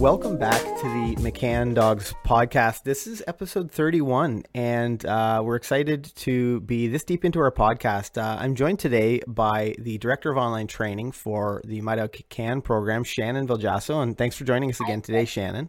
Welcome back to the McCann Dogs podcast. This is episode 31, and uh, we're excited to be this deep into our podcast. Uh, I'm joined today by the director of online training for the My Dog Can program, Shannon Viljasso, and thanks for joining us again today, Shannon.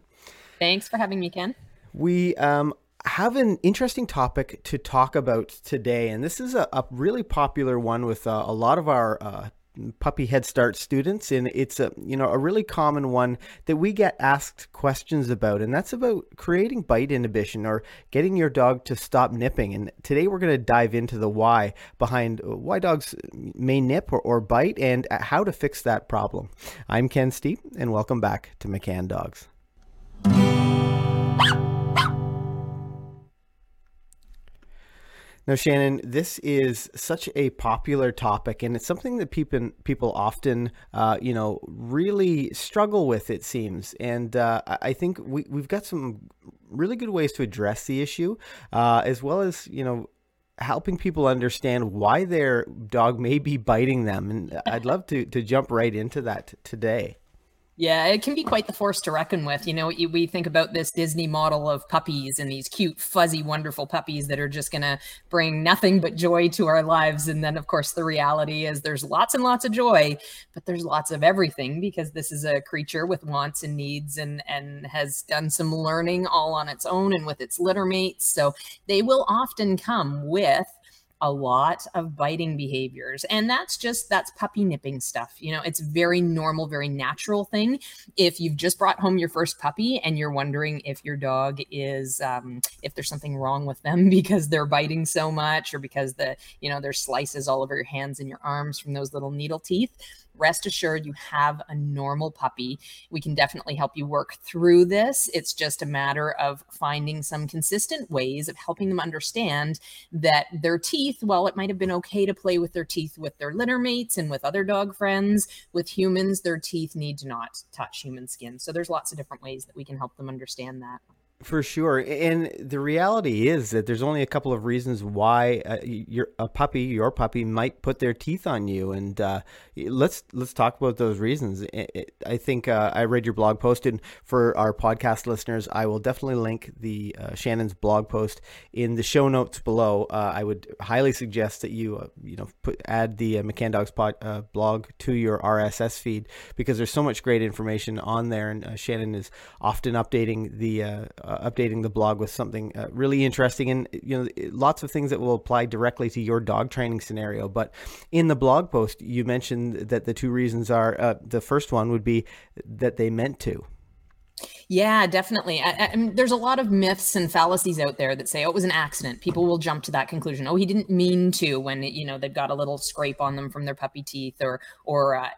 Thanks for having me, Ken. We um, have an interesting topic to talk about today, and this is a, a really popular one with uh, a lot of our uh, puppy head start students and it's a you know a really common one that we get asked questions about and that's about creating bite inhibition or getting your dog to stop nipping and today we're going to dive into the why behind why dogs may nip or, or bite and how to fix that problem. I'm ken Steepe and welcome back to mccann dogs Now, Shannon, this is such a popular topic, and it's something that people people often, uh, you know, really struggle with. It seems, and uh, I think we we've got some really good ways to address the issue, uh, as well as you know helping people understand why their dog may be biting them. And I'd love to to jump right into that today. Yeah, it can be quite the force to reckon with. You know, we think about this Disney model of puppies and these cute, fuzzy, wonderful puppies that are just going to bring nothing but joy to our lives. And then, of course, the reality is there's lots and lots of joy, but there's lots of everything because this is a creature with wants and needs and and has done some learning all on its own and with its litter mates. So they will often come with a lot of biting behaviors and that's just that's puppy nipping stuff you know it's very normal very natural thing if you've just brought home your first puppy and you're wondering if your dog is um, if there's something wrong with them because they're biting so much or because the you know there's slices all over your hands and your arms from those little needle teeth rest assured you have a normal puppy. We can definitely help you work through this. It's just a matter of finding some consistent ways of helping them understand that their teeth, while it might have been okay to play with their teeth with their litter mates and with other dog friends, with humans, their teeth need to not touch human skin. So there's lots of different ways that we can help them understand that. For sure, and the reality is that there's only a couple of reasons why uh, your a puppy, your puppy, might put their teeth on you, and uh, let's let's talk about those reasons. I think uh, I read your blog post, and for our podcast listeners, I will definitely link the uh, Shannon's blog post in the show notes below. Uh, I would highly suggest that you you know put add the uh, McCann Dogs pod, blog to your RSS feed because there's so much great information on there, and Shannon is often updating the updating the blog with something uh, really interesting and you know lots of things that will apply directly to your dog training scenario. But in the blog post, you mentioned that the two reasons are uh, the first one would be that they meant to. Yeah, definitely. I, I, there's a lot of myths and fallacies out there that say, "Oh, it was an accident." People will jump to that conclusion. Oh, he didn't mean to when you know they've got a little scrape on them from their puppy teeth, or or uh,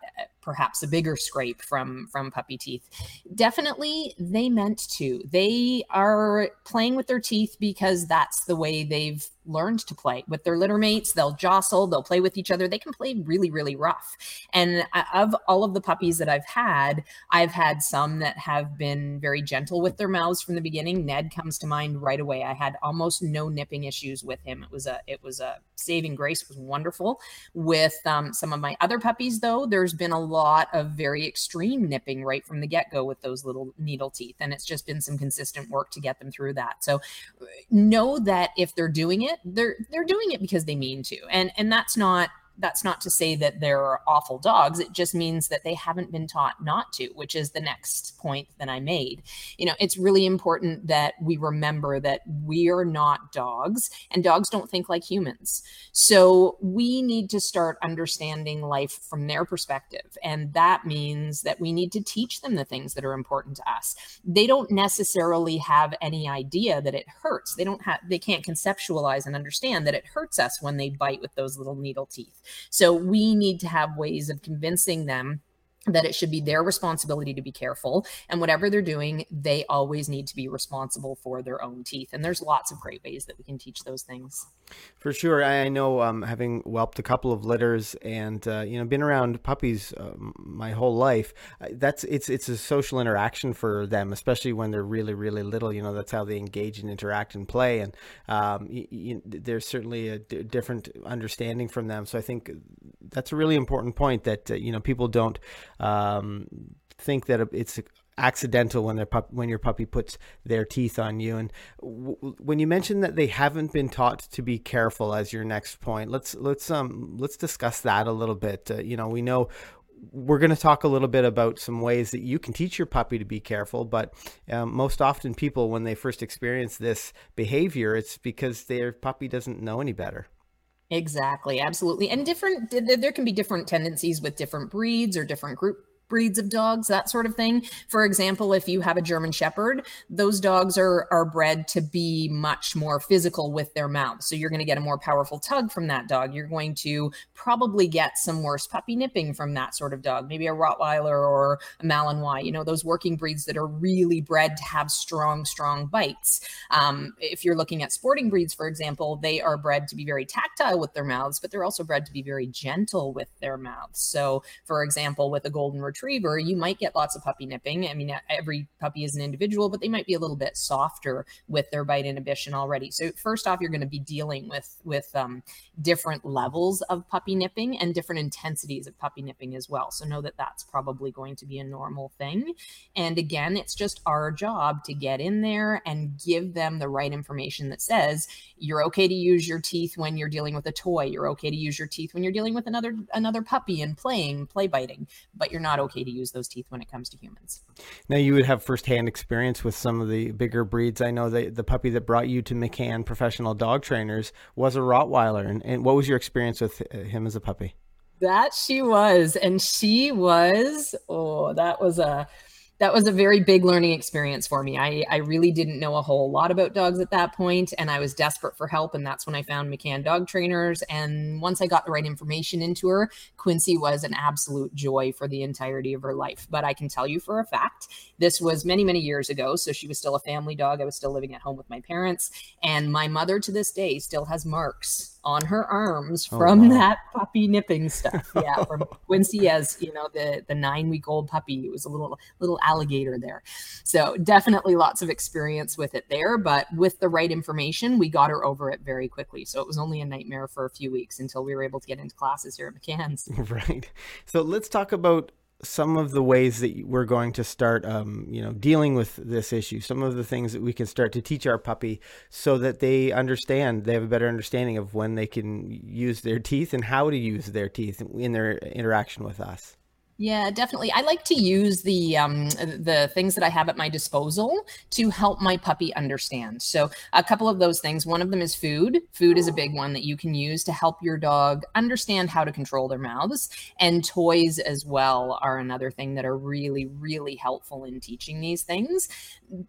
perhaps a bigger scrape from from puppy teeth. Definitely they meant to. They are playing with their teeth because that's the way they've learned to play with their litter mates. They'll jostle they'll play with each other. They can play really really rough. And of all of the puppies that i've had i've had some that have been very gentle with their mouths from the beginning. Ned comes to mind right away. I had almost no nipping issues with him. It was a it was a saving grace was wonderful with um, some of my other puppies though there's been a lot of very extreme nipping right from the get go with those little needle teeth. And it's just been some consistent work to get them through that. So know that if they're doing it, they're they're doing it because they mean to. And and that's not that's not to say that they're awful dogs. It just means that they haven't been taught not to, which is the next point that I made. You know, it's really important that we remember that we are not dogs and dogs don't think like humans. So we need to start understanding life from their perspective. And that means that we need to teach them the things that are important to us. They don't necessarily have any idea that it hurts. They don't have, they can't conceptualize and understand that it hurts us when they bite with those little needle teeth. So we need to have ways of convincing them that it should be their responsibility to be careful and whatever they're doing they always need to be responsible for their own teeth and there's lots of great ways that we can teach those things. For sure i know um, having whelped a couple of litters and uh, you know been around puppies uh, my whole life that's it's it's a social interaction for them especially when they're really really little you know that's how they engage and interact and play and um, you, you, there's certainly a d- different understanding from them so i think that's a really important point that uh, you know people don't um, think that it's accidental when their pup when your puppy puts their teeth on you. And w- when you mentioned that they haven't been taught to be careful as your next point, let's let's um let's discuss that a little bit. Uh, you know, we know we're going to talk a little bit about some ways that you can teach your puppy to be careful. But um, most often, people, when they first experience this behavior, it's because their puppy doesn't know any better. Exactly, absolutely. And different, there can be different tendencies with different breeds or different group breeds of dogs, that sort of thing. For example, if you have a German Shepherd, those dogs are are bred to be much more physical with their mouths. So you're going to get a more powerful tug from that dog. You're going to probably get some worse puppy nipping from that sort of dog. Maybe a Rottweiler or a Malinois. You know, those working breeds that are really bred to have strong, strong bites. Um, if you're looking at sporting breeds, for example, they are bred to be very tactile with their mouths, but they're also bred to be very gentle with their mouths. So, for example, with a golden retriever, you might get lots of puppy nipping. I mean, every puppy is an individual, but they might be a little bit softer with their bite inhibition already. So first off, you're going to be dealing with with um, different levels of puppy nipping and different intensities of puppy nipping as well. So know that that's probably going to be a normal thing. And again, it's just our job to get in there and give them the right information that says you're okay to use your teeth when you're dealing with a toy. You're okay to use your teeth when you're dealing with another another puppy and playing, play biting, but you're not okay to use those teeth when it comes to humans. Now, you would have firsthand experience with some of the bigger breeds. I know that the puppy that brought you to McCann Professional Dog Trainers was a Rottweiler. And, and what was your experience with uh, him as a puppy? That she was. And she was, oh, that was a that was a very big learning experience for me. I, I really didn't know a whole lot about dogs at that point, and I was desperate for help. And that's when I found McCann Dog Trainers. And once I got the right information into her, Quincy was an absolute joy for the entirety of her life. But I can tell you for a fact, this was many, many years ago. So she was still a family dog. I was still living at home with my parents. And my mother to this day still has marks on her arms oh, from wow. that puppy nipping stuff. Yeah, from Quincy as you know the the nine week old puppy. It was a little little alligator there. So definitely lots of experience with it there. But with the right information, we got her over it very quickly. So it was only a nightmare for a few weeks until we were able to get into classes here at McCann's. Right. So let's talk about some of the ways that we're going to start, um, you know, dealing with this issue. Some of the things that we can start to teach our puppy so that they understand, they have a better understanding of when they can use their teeth and how to use their teeth in their interaction with us. Yeah, definitely. I like to use the um, the things that I have at my disposal to help my puppy understand. So, a couple of those things. One of them is food. Food is a big one that you can use to help your dog understand how to control their mouths. And toys as well are another thing that are really, really helpful in teaching these things.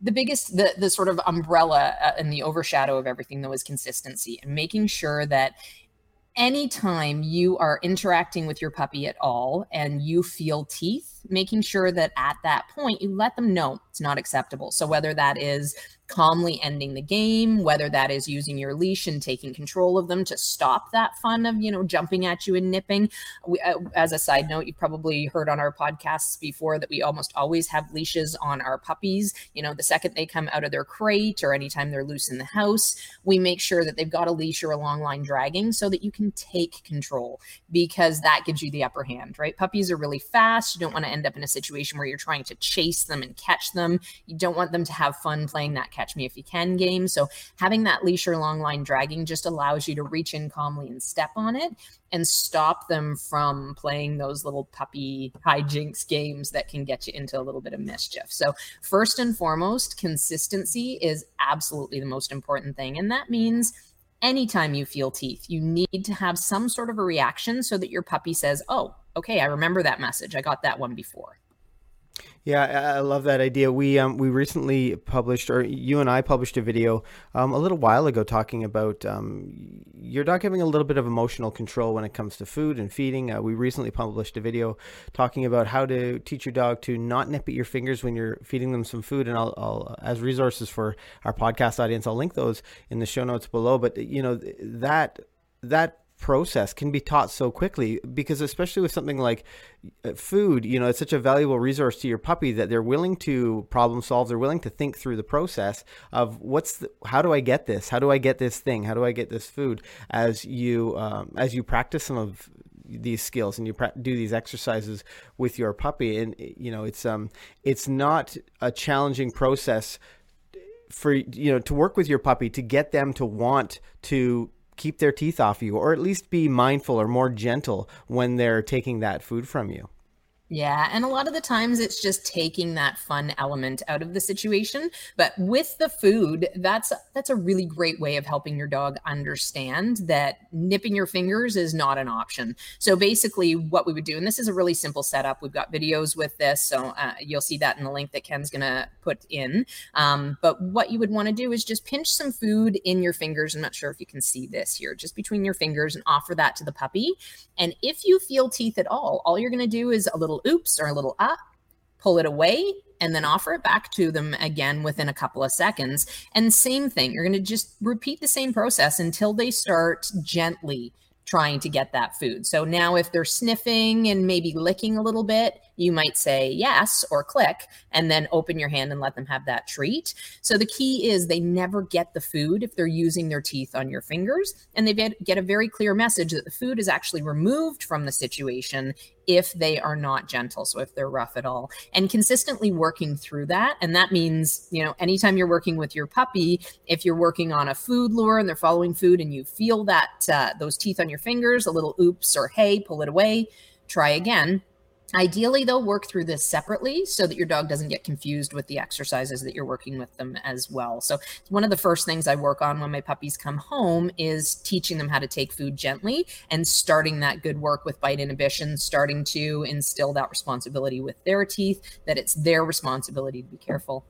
The biggest, the the sort of umbrella uh, and the overshadow of everything though is consistency and making sure that anytime you are interacting with your puppy at all and you feel teeth, making sure that at that point you let them know it's not acceptable. So, whether that is calmly ending the game, whether that is using your leash and taking control of them to stop that fun of, you know, jumping at you and nipping. We, uh, as a side note, you've probably heard on our podcasts before that we almost always have leashes on our puppies. You know, the second they come out of their crate or anytime they're loose in the house, we make sure that they've got a leash or a long line dragging so that you can take control because that gives you the upper hand, right? Puppies are really fast. You don't want to end up in a situation where you're trying to chase them and catch them. You don't want them to have fun playing that catch me if you can game. So having that leash or long line dragging just allows you to reach in calmly and step on it and stop them from playing those little puppy hijinks games that can get you into a little bit of mischief. So first and foremost, consistency is absolutely the most important thing. And that means anytime you feel teeth, you need to have some sort of a reaction so that your puppy says, Oh, okay, I remember that message. I got that one before. Yeah, I love that idea. We um, we recently published, or you and I published a video um, a little while ago talking about um, your dog having a little bit of emotional control when it comes to food and feeding. Uh, we recently published a video talking about how to teach your dog to not nip at your fingers when you're feeding them some food. And I'll, I'll as resources for our podcast audience, I'll link those in the show notes below. But you know that that process can be taught so quickly because especially with something like uh, food you know it's such a valuable resource to your puppy that they're willing to problem solve they're willing to think through the process of what's the, how do i get this? How do i get this thing? How do i get this food? As you um, as you practice some of these skills and you do these exercises with your puppy, and you know it's um it's not a challenging process for you know to work with your puppy to get them to want to keep their teeth off you or at least be mindful or more gentle when they're taking that food from you. Yeah, and a lot of the times it's just taking that fun element out of the situation, but with the food, that's that's a really great way of helping your dog understand that nipping your fingers is not an option. So basically what we would do and this is a really simple setup. We've got videos with this, so uh, you'll see that in the link that Ken's going to put in. Um, but what you would want to do is just pinch some food in your fingers. I'm not sure if you can see this here, just between your fingers and offer that to the puppy. And if you feel teeth at all, all you're going to do is a little little oops or a little ah, pull it away, and then offer it back to them again within a couple of seconds. And same thing, you're going to just repeat the same process until they start gently trying to get that food. So now if they're sniffing and maybe licking a little bit, you might say yes or click and then open your hand and let them have that treat. So the key is they never get the food if they're using their teeth on your fingers. And they get a very clear message that the food is actually removed from the situation if they are not gentle so if they're rough at all. And consistently working through that and that means you know anytime you're working with your puppy if you're working on a food lure and they're following food and you feel that uh, those teeth on your fingers a little oops or hey pull it away try again Ideally, they'll work through this separately so that your dog doesn't get confused with the exercises that you're working with them as well. So, one of the first things I work on when my puppies come home is teaching them how to take food gently and starting that good work with bite inhibition, starting to instill that responsibility with their teeth, that it's their responsibility to be careful.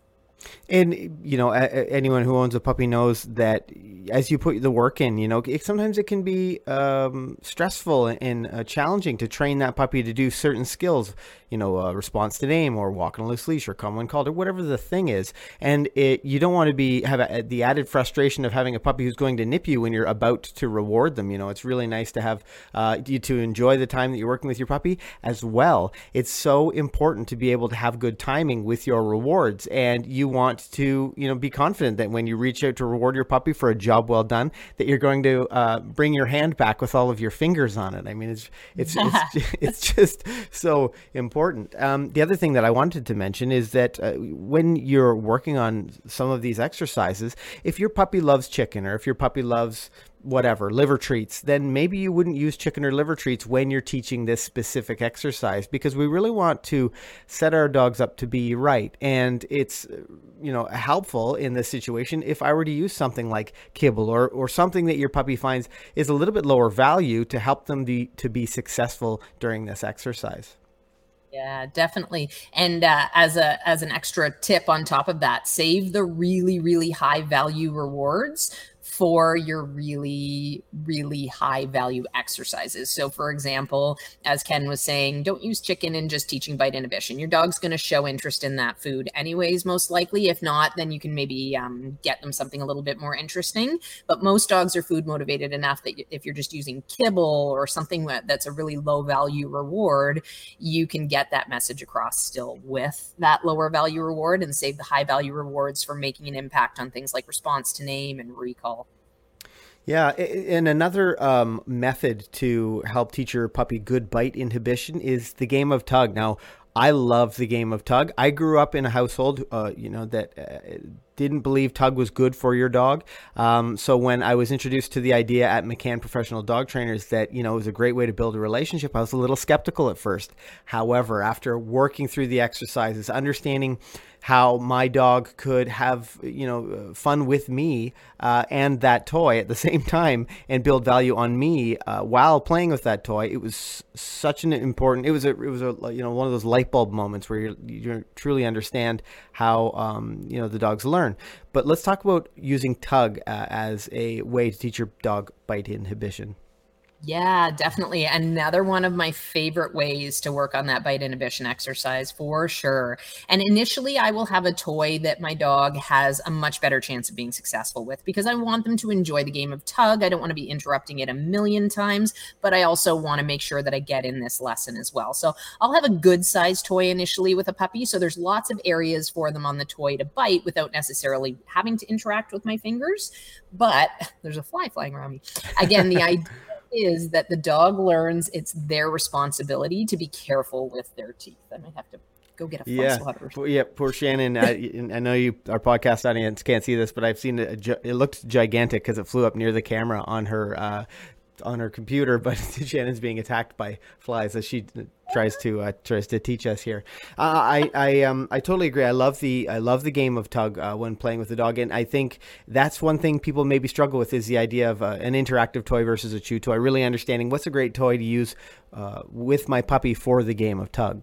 And you know, anyone who owns a puppy knows that as you put the work in, you know, it, sometimes it can be um, stressful and uh, challenging to train that puppy to do certain skills. You know, uh, response to name, or walk on a loose leash, or come when called, or whatever the thing is. And it, you don't want to be have a, the added frustration of having a puppy who's going to nip you when you're about to reward them. You know, it's really nice to have uh, you to enjoy the time that you're working with your puppy as well. It's so important to be able to have good timing with your rewards, and you want to, you know, be confident that when you reach out to reward your puppy for a job well done, that you're going to uh, bring your hand back with all of your fingers on it. I mean, it's it's it's, it's just so important. Um, the other thing that I wanted to mention is that uh, when you're working on some of these exercises, if your puppy loves chicken or if your puppy loves whatever liver treats then maybe you wouldn't use chicken or liver treats when you're teaching this specific exercise because we really want to set our dogs up to be right and it's you know helpful in this situation if i were to use something like kibble or or something that your puppy finds is a little bit lower value to help them be to be successful during this exercise yeah, definitely. And uh, as a as an extra tip on top of that, save the really really high value rewards for your really, really high value exercises. So, for example, as Ken was saying, don't use chicken in just teaching bite inhibition. Your dog's going to show interest in that food, anyways, most likely. If not, then you can maybe um, get them something a little bit more interesting. But most dogs are food motivated enough that if you're just using kibble or something that's a really low value reward, you can get that message across still with that lower value reward and save the high value rewards for making an impact on things like response to name and recall. Yeah, and another um, method to help teach your puppy good bite inhibition is the game of tug. Now, I love the game of tug. I grew up in a household, uh, you know, that uh, didn't believe tug was good for your dog. Um, so when I was introduced to the idea at McCann Professional Dog Trainers that you know it was a great way to build a relationship, I was a little skeptical at first. However, after working through the exercises, understanding how my dog could have you know fun with me uh, and that toy at the same time and build value on me uh, while playing with that toy, it was such an important. It was a it was a you know one of those light bulb moments where you you truly understand how um, you know the dogs learn learn. But let's talk about using tug uh, as a way to teach your dog bite inhibition. Yeah, definitely. Another one of my favorite ways to work on that bite inhibition exercise for sure. And initially, I will have a toy that my dog has a much better chance of being successful with because I want them to enjoy the game of tug. I don't want to be interrupting it a million times, but I also want to make sure that I get in this lesson as well. So I'll have a good sized toy initially with a puppy. So there's lots of areas for them on the toy to bite without necessarily having to interact with my fingers. But there's a fly flying around me. Again, the idea is that the dog learns it's their responsibility to be careful with their teeth. I might have to go get a yeah. swatter. Yeah, poor Shannon. I, I know you, our podcast audience, can't see this, but I've seen it. It looked gigantic because it flew up near the camera on her uh, on her computer. But Shannon's being attacked by flies as she tries to uh, tries to teach us here. Uh, I I um I totally agree. I love the I love the game of tug uh, when playing with the dog, and I think that's one thing people maybe struggle with is the idea of uh, an interactive toy versus a chew toy. Really understanding what's a great toy to use uh, with my puppy for the game of tug.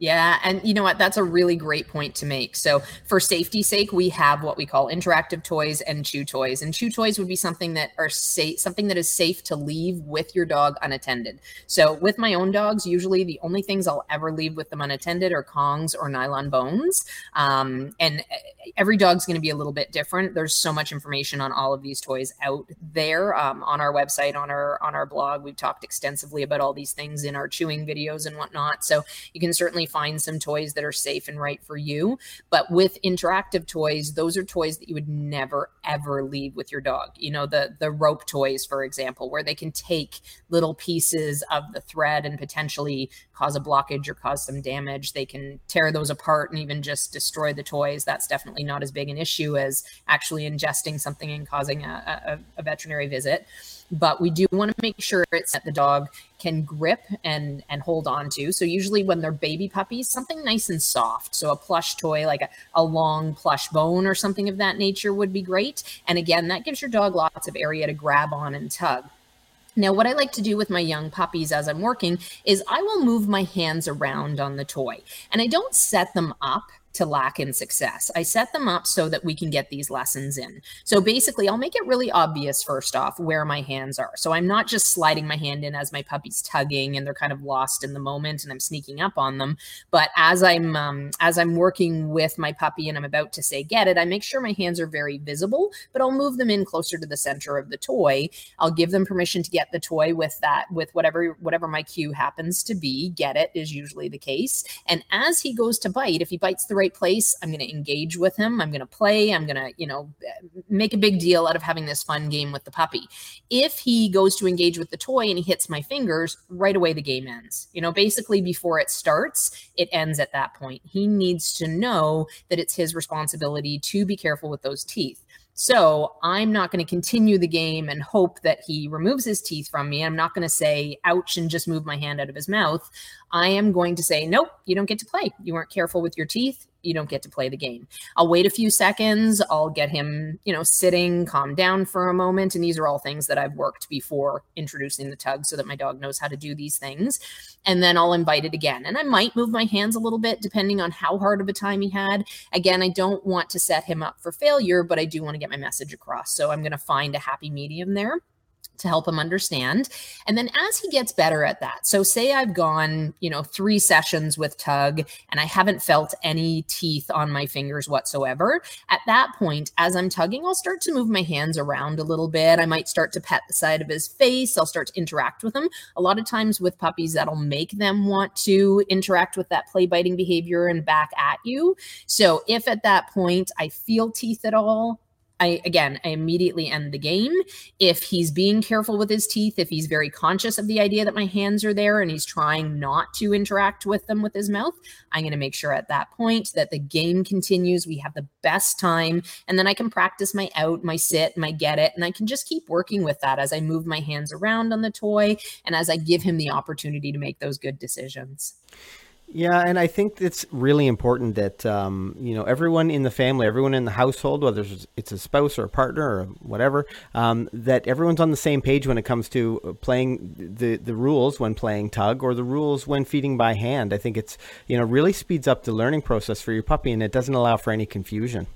Yeah, and you know what? That's a really great point to make. So, for safety's sake, we have what we call interactive toys and chew toys. And chew toys would be something that are safe, something that is safe to leave with your dog unattended. So, with my own dogs, usually the only things I'll ever leave with them unattended are Kongs or nylon bones. Um, and eh, every dog's going to be a little bit different. There's so much information on all of these toys out there um, on our website, on our on our blog. We've talked extensively about all these things in our chewing videos and whatnot. So, you can certainly find some toys that are safe and right for you. But with interactive toys, those are toys that you would never ever leave with your dog. You know, the the rope toys, for example, where they can take little pieces of the thread and potentially cause a blockage or cause some damage. They can tear those apart and even just destroy the toys. That's definitely not as big an issue as actually ingesting something and causing a, a, a veterinary visit but we do want to make sure it's that the dog can grip and and hold on to. So usually when they're baby puppies, something nice and soft. So a plush toy like a, a long plush bone or something of that nature would be great. And again, that gives your dog lots of area to grab on and tug. Now, what I like to do with my young puppies as I'm working is I will move my hands around on the toy and I don't set them up to lack in success. I set them up so that we can get these lessons in. So basically, I'll make it really obvious first off where my hands are. So I'm not just sliding my hand in as my puppy's tugging and they're kind of lost in the moment and I'm sneaking up on them. But as I'm um, as I'm working with my puppy and I'm about to say get it, I make sure my hands are very visible, but I'll move them in closer to the center of the toy. I'll give them permission to get the toy with that with whatever whatever my cue happens to be. Get it is usually the case. And as he goes to bite, if he bites the right place. I'm going to engage with him. I'm going to play. I'm going to, you know, make a big deal out of having this fun game with the puppy. If he goes to engage with the toy and he hits my fingers, right away the game ends. You know, basically before it starts, it ends at that point. He needs to know that it's his responsibility to be careful with those teeth. So I'm not going to continue the game and hope that he removes his teeth from me. I'm not going to say, ouch, and just move my hand out of his mouth. I am going to say, nope, you don't get to play. You weren't careful with your teeth you don't get to play the game. I'll wait a few seconds. I'll get him, you know, sitting, calm down for a moment. And these are all things that I've worked before introducing the tug so that my dog knows how to do these things. And then I'll invite it again. And I might move my hands a little bit depending on how hard of a time he had. Again, I don't want to set him up for failure, but I do want to get my message across. So I'm going to find a happy medium there to help him understand. And then as he gets better at that, so say I've gone, you know, three sessions with Tug and I haven't felt any teeth on my fingers whatsoever. At that point, as I'm tugging, I'll start to move my hands around a little bit. I might start to pet the side of his face. I'll start to interact with him. A lot of times with puppies, that'll make them want to interact with that play biting behavior and back at you. So if at that point I feel teeth at all, I again, I immediately end the game. If he's being careful with his teeth, if he's very conscious of the idea that my hands are there and he's trying not to interact with them with his mouth, I'm going to make sure at that point that the game continues. We have the best time. And then I can practice my out, my sit, my get it. And I can just keep working with that as I move my hands around on the toy and as I give him the opportunity to make those good decisions. Yeah, and I think it's really important that um, you know everyone in the family, everyone in the household, whether it's a spouse or a partner or whatever, um, that everyone's on the same page when it comes to playing the the rules when playing tug or the rules when feeding by hand. I think it's you know really speeds up the learning process for your puppy, and it doesn't allow for any confusion.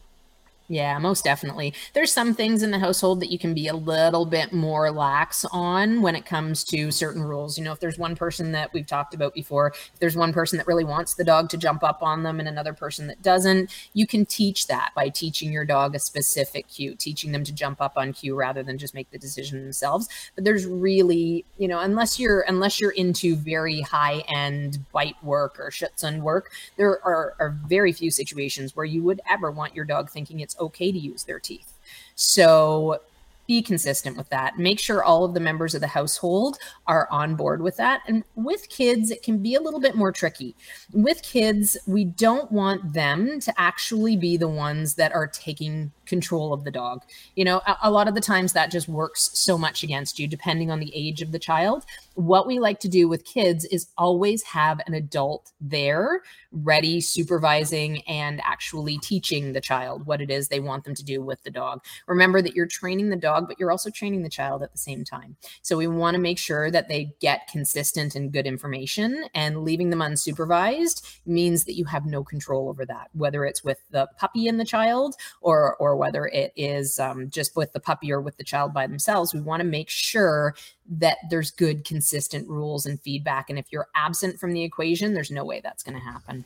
Yeah, most definitely. There's some things in the household that you can be a little bit more lax on when it comes to certain rules. You know, if there's one person that we've talked about before, if there's one person that really wants the dog to jump up on them and another person that doesn't, you can teach that by teaching your dog a specific cue, teaching them to jump up on cue rather than just make the decision themselves. But there's really, you know, unless you're unless you're into very high end bite work or schutzhund work, there are, are very few situations where you would ever want your dog thinking it's okay to use their teeth. So be consistent with that. Make sure all of the members of the household are on board with that. And with kids, it can be a little bit more tricky. With kids, we don't want them to actually be the ones that are taking control of the dog. You know, a, a, lot of the times that just works so much against you, depending on the age of the child. What we like to do with kids is always have an adult there, ready, supervising, and actually teaching the child what it is they want them to do with the dog. Remember that you're training the dog, but you're also training the child at the same time. So we want to make sure that they get consistent and good information, and leaving them unsupervised means that you have no control over that, whether it's with the puppy and the child or or whether it is um, just with the puppy or with the child by themselves. We want to make sure that there's good, consistent rules and feedback. And if you're absent from the equation, there's no way that's going to happen.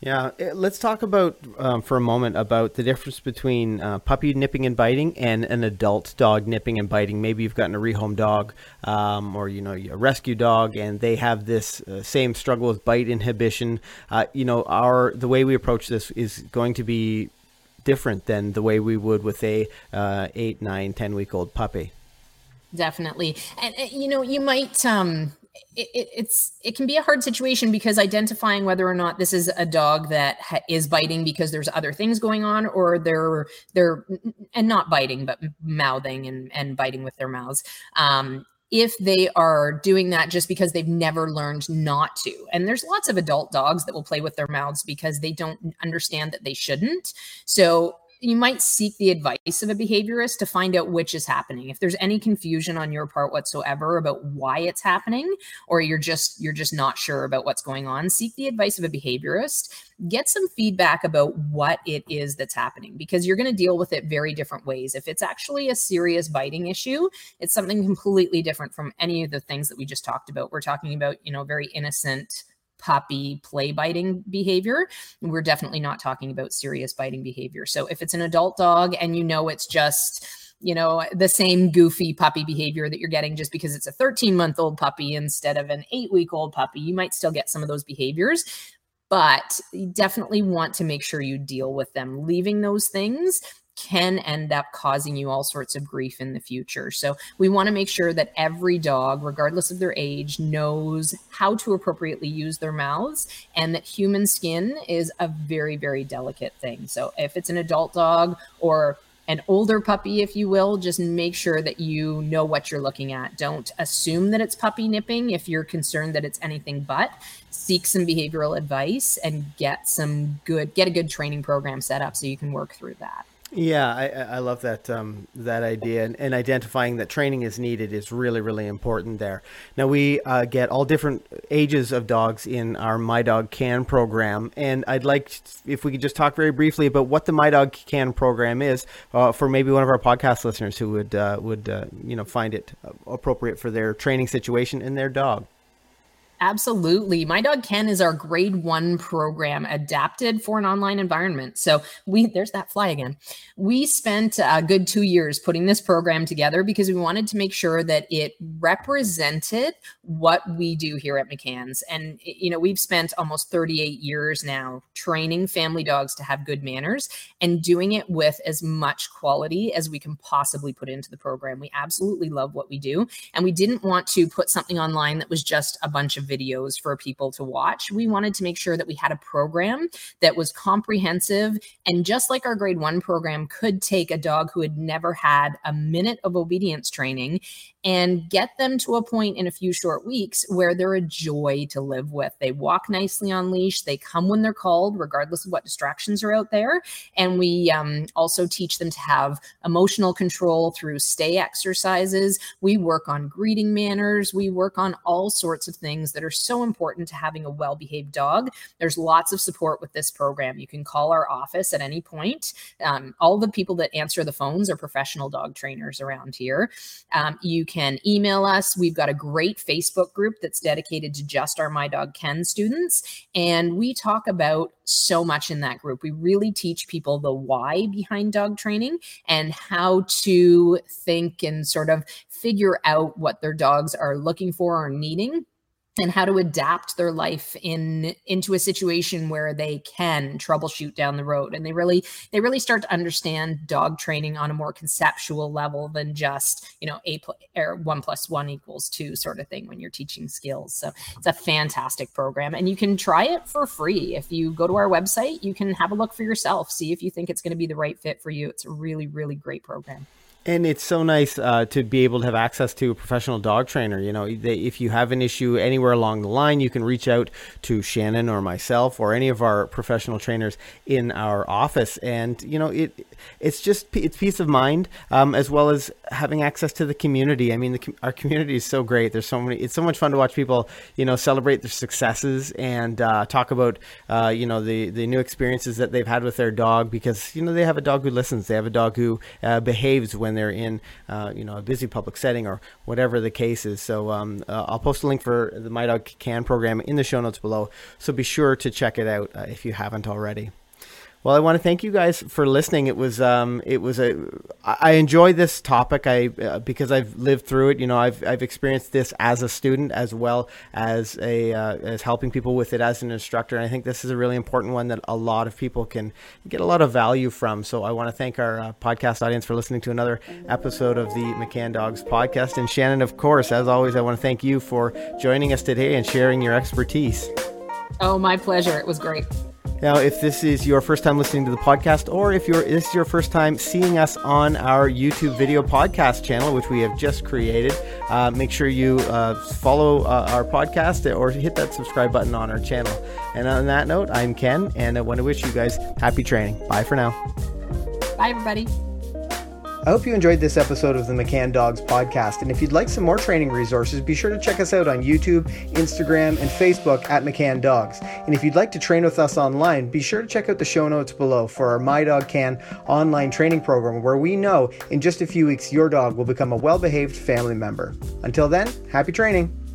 Yeah, eh, let's talk about um, for a moment about the difference between uh, puppy nipping and biting and an adult dog nipping and biting. Maybe you've gotten a rehome dog um, or you know a rescue dog, and they have this uh, same struggle with bite inhibition. Uh, you know, our the way we approach this is going to be different than the way we would with a uh, eight, nine, ten week old puppy. Definitely, and, and you know, you might um, it, it, it's it can be a hard situation because identifying whether or not this is a dog that ha- is biting because there's other things going on or they're they're and not biting but mouthing and and biting with their mouths um, if they are doing that just because they've never learned not to. And there's lots of adult dogs that will play with their mouths because they don't understand that they shouldn't. So you might seek the advice of a behaviorist to find out which is happening. If there's any confusion on your part whatsoever about why it's happening or you're just you're just not sure about what's going on seek the advice of a behaviorist. Get some feedback about what it is that's happening because you're going to deal with it very different ways. If it's actually a serious biting issue it's something completely different from any of the things that we just talked about. We're talking about you know very innocent puppy play biting behavior. We're definitely not talking about serious biting behavior. So if it's an adult dog and you know it's just you know the same goofy puppy behavior that you're getting just because it's a 13 month old puppy instead of an 8 week old puppy you might still get some of those behaviors but you definitely want to make sure you deal with them leaving those things can end up causing you all sorts of grief in the future. So we want to make sure that every dog, regardless of their age, knows how to appropriately use their mouths and that human skin is a very, very delicate thing. So if it's an adult dog or an older puppy, if you will, just make sure that you know what you're looking at. Don't assume that it's puppy nipping if you're concerned that it's anything but. Seek some behavioral advice and get some good, get a good training program set up so you can work through that. Yeah, I, I love that um, that idea, and, and, identifying that training is needed is really really important there. Now we uh, get all different ages of dogs in our My Dog Can program, and I'd like if we could just talk very briefly about what the My Dog Can program is uh, for maybe one of our podcast listeners who would uh, would uh, you know find it appropriate for their training situation and their dog. Absolutely. My Dog Can is our grade one program adapted for an online environment. So we, there's that fly again. We spent a good two years putting this program together because we wanted to make sure that it represented what we do here at McCann's. And, you know, we've spent almost 38 years now training family dogs to have good manners and doing it with as much quality as we can possibly put into the program. We absolutely love what we do. And we didn't want to put something online that was just a bunch of videos for people to watch. We wanted to make sure that we had a program that was comprehensive and just like our grade one program could take a dog who had never had a minute of obedience training and get them to a point in a few short weeks where they're a joy to live with. They walk nicely on leash, they come when they're called, regardless of what distractions are out there. And we um, also teach them to have emotional control through stay exercises. We work on greeting manners, we work on all sorts of things that are so important to having a well behaved dog. There's lots of support with this program. You can call our office at any point. Um, all the people that answer the phones are professional dog trainers around here. Um, you can email us. We've got a great Facebook group that's dedicated to just our My Dog Can students. And we talk about so much in that group. We really teach people the why behind dog training and how to think and sort of figure out what their dogs are looking for or needing and how to adapt their life in into a situation where they can troubleshoot down the road. And they really they really start to understand dog training on a more conceptual level than just you know a pl- or one plus one equals two sort of thing when you're teaching skills. So it's a fantastic program and you can try it for free. If you go to our website you can have a look for yourself see if you think it's going to be the right fit for you. It's a really really great program and it's so nice uh, to be able to have access to a professional dog trainer. You know, they, if you have an issue anywhere along the line, you can reach out to Shannon or myself or any of our professional trainers in our office. And you know, it it's just it's peace of mind um, as well as having access to the community. I mean, the, our community is so great. There's so many. It's so much fun to watch people, you know, celebrate their successes and uh, talk about, uh, you know, the the new experiences that they've had with their dog because you know they have a dog who listens. They have a dog who uh, behaves when they're in uh, you know a busy public setting or whatever the case is. So um, uh, I'll post a link for the My Dog Can program in the show notes below. So be sure to check it out uh, if you haven't already. Well, I want to thank you guys for listening. It was um, it was a I enjoy this topic. I uh, because I've lived through it. You know, I've I've experienced this as a student as well as a uh, as helping people with it as an instructor. And I think this is a really important one that a lot of people can get a lot of value from. So I want to thank our uh, podcast audience for listening to another episode of the McCann Dogs podcast. And Shannon, of course, as always, I want to thank you for joining us today and sharing your expertise. Oh, my pleasure. It was great. Now, if this is your first time listening to the podcast, or if you're, this is your first time seeing us on our YouTube video podcast channel, which we have just created, uh, make sure you uh, follow uh, our podcast or hit that subscribe button on our channel. And on that note, I'm Ken, and I want to wish you guys happy training. Bye for now. Bye, everybody. I hope you enjoyed this episode of the McCann Dogs podcast. And if you'd like some more training resources, be sure to check us out on YouTube, Instagram, and Facebook at McCann Dogs. And if you'd like to train with us online, be sure to check out the show notes below for our My Dog Can online training program, where we know in just a few weeks your dog will become a well behaved family member. Until then, happy training.